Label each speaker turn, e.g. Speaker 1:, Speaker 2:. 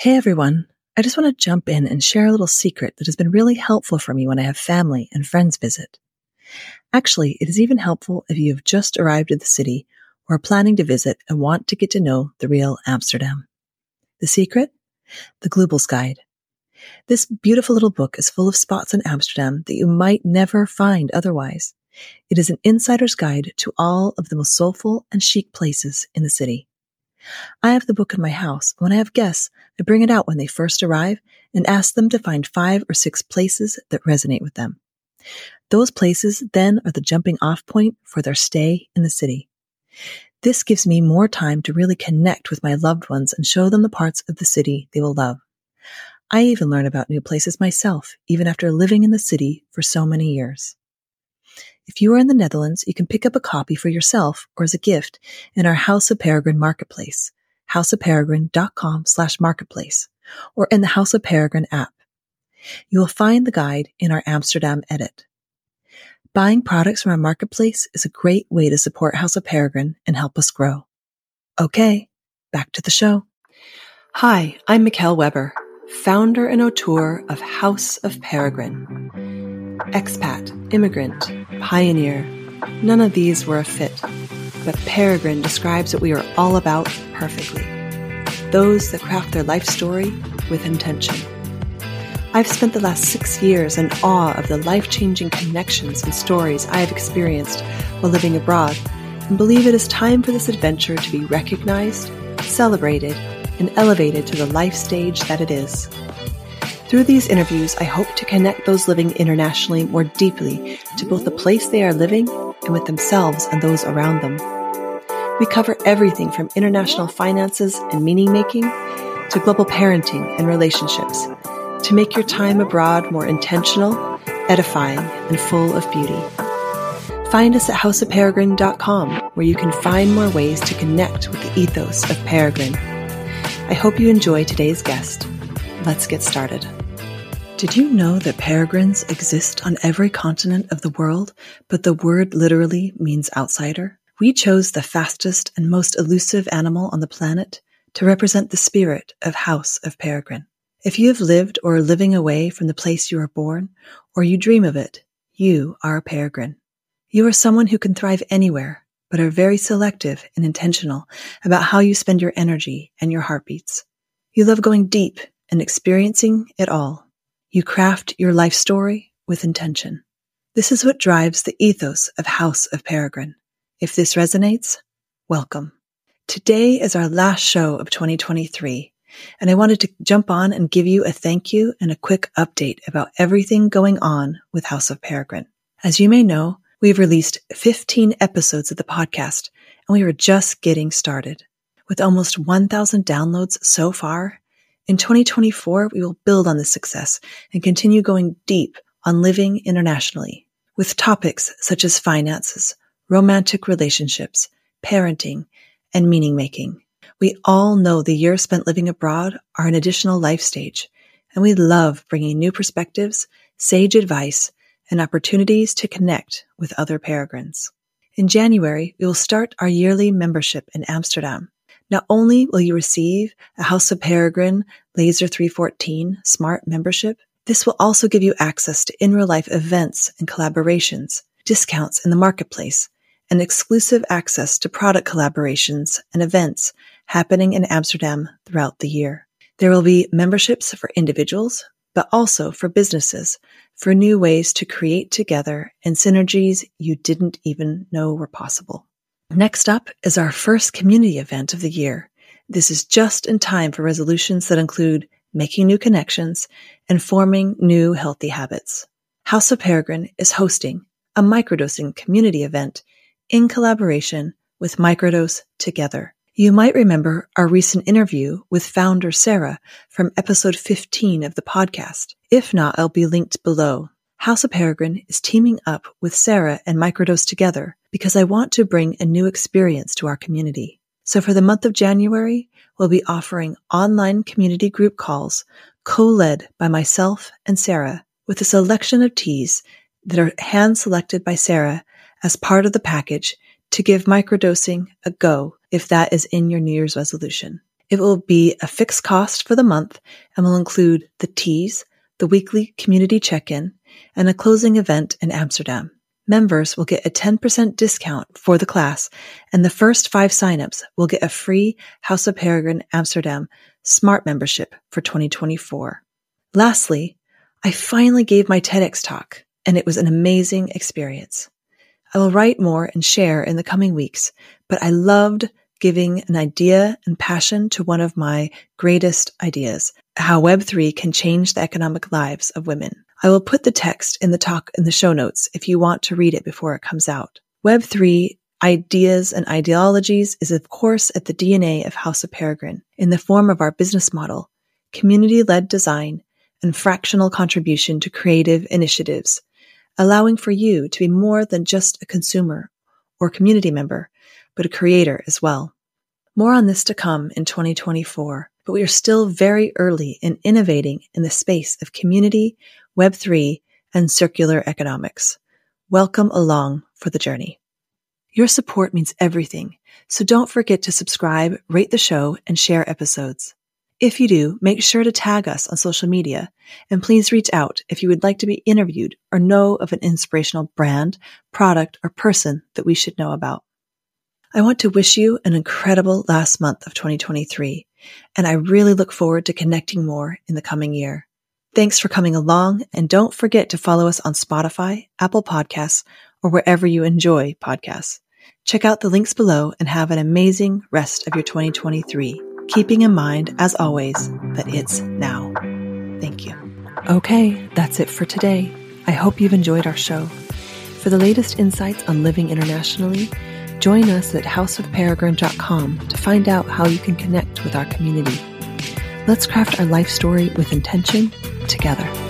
Speaker 1: Hey everyone. I just want to jump in and share a little secret that has been really helpful for me when I have family and friends visit. Actually, it is even helpful if you have just arrived at the city or are planning to visit and want to get to know the real Amsterdam. The secret? The Globals Guide. This beautiful little book is full of spots in Amsterdam that you might never find otherwise. It is an insider's guide to all of the most soulful and chic places in the city. I have the book in my house. When I have guests, I bring it out when they first arrive and ask them to find five or six places that resonate with them. Those places then are the jumping off point for their stay in the city. This gives me more time to really connect with my loved ones and show them the parts of the city they will love. I even learn about new places myself, even after living in the city for so many years. If you are in the Netherlands, you can pick up a copy for yourself or as a gift in our House of Peregrine marketplace, houseofperegrine.com slash marketplace, or in the House of Peregrine app. You will find the guide in our Amsterdam edit. Buying products from our marketplace is a great way to support House of Peregrine and help us grow. Okay, back to the show. Hi, I'm Mickelle Weber, founder and auteur of House of Peregrine expat, immigrant, pioneer. None of these were a fit, but Peregrine describes what we are all about perfectly. Those that craft their life story with intention. I've spent the last six years in awe of the life changing connections and stories I have experienced while living abroad, and believe it is time for this adventure to be recognized, celebrated, and elevated to the life stage that it is. Through these interviews, I hope to connect those living internationally more deeply to both the place they are living and with themselves and those around them. We cover everything from international finances and meaning making to global parenting and relationships to make your time abroad more intentional, edifying, and full of beauty. Find us at houseofperegrine.com where you can find more ways to connect with the ethos of Peregrine. I hope you enjoy today's guest. Let's get started. Did you know that peregrines exist on every continent of the world, but the word literally means outsider? We chose the fastest and most elusive animal on the planet to represent the spirit of House of Peregrine. If you have lived or are living away from the place you were born, or you dream of it, you are a peregrine. You are someone who can thrive anywhere, but are very selective and intentional about how you spend your energy and your heartbeats. You love going deep and experiencing it all. You craft your life story with intention. This is what drives the ethos of House of Peregrine. If this resonates, welcome. Today is our last show of 2023, and I wanted to jump on and give you a thank you and a quick update about everything going on with House of Peregrine. As you may know, we've released 15 episodes of the podcast, and we are just getting started. With almost 1,000 downloads so far, in 2024, we will build on this success and continue going deep on living internationally with topics such as finances, romantic relationships, parenting, and meaning making. We all know the years spent living abroad are an additional life stage, and we love bringing new perspectives, sage advice, and opportunities to connect with other peregrines. In January, we will start our yearly membership in Amsterdam. Not only will you receive a House of Peregrine Laser 314 Smart membership, this will also give you access to in real life events and collaborations, discounts in the marketplace, and exclusive access to product collaborations and events happening in Amsterdam throughout the year. There will be memberships for individuals, but also for businesses for new ways to create together and synergies you didn't even know were possible. Next up is our first community event of the year. This is just in time for resolutions that include making new connections and forming new healthy habits. House of Peregrine is hosting a microdosing community event in collaboration with Microdose Together. You might remember our recent interview with founder Sara from episode 15 of the podcast. If not, I'll be linked below. House of Peregrine is teaming up with Sara and Microdose Together because I want to bring a new experience to our community. So for the month of January, we'll be offering online community group calls co-led by myself and Sara with a selection of teas that are hand selected by Sara as part of the package to give microdosing a go if that is in your New Year's resolution. It will be a fixed cost for the month and will include the teas, the weekly community check-in, and a closing event in Amsterdam. Members will get a 10% discount for the class, and the first five signups will get a free House of Peregrine Amsterdam Smart membership for 2024. Lastly, I finally gave my TEDx talk, and it was an amazing experience. I will write more and share in the coming weeks, but I loved giving an idea and passion to one of my greatest ideas, how Web3 can change the economic lives of women. I will put the text in the talk in the show notes if you want to read it before it comes out. Web3 ideas and ideologies is of course at the DNA of House of Peregrine in the form of our business model, community-led design, and fractional contribution to creative initiatives, allowing for you to be more than just a consumer or community member, but a creator as well. More on this to come in 2024, but we are still very early in innovating in the space of community, Web3, and circular economics. Welcome along for the journey. Your support means everything, so don't forget to subscribe, rate the show, and share episodes. If you do, make sure to tag us on social media, and please reach out if you would like to be interviewed or know of an inspirational brand, product, or person that we should know about. I want to wish you an incredible last month of 2023, and I really look forward to connecting more in the coming year. Thanks for coming along, and don't forget to follow us on Spotify, Apple Podcasts, or wherever you enjoy podcasts. Check out the links below and have an amazing rest of your 2023, keeping in mind, as always, that it's now. Thank you. Okay, that's it for today. I hope you've enjoyed our show. For the latest insights on living internationally, Join us at houseofperegrine.com to find out how you can connect with our community. Let's craft our life story with intention together.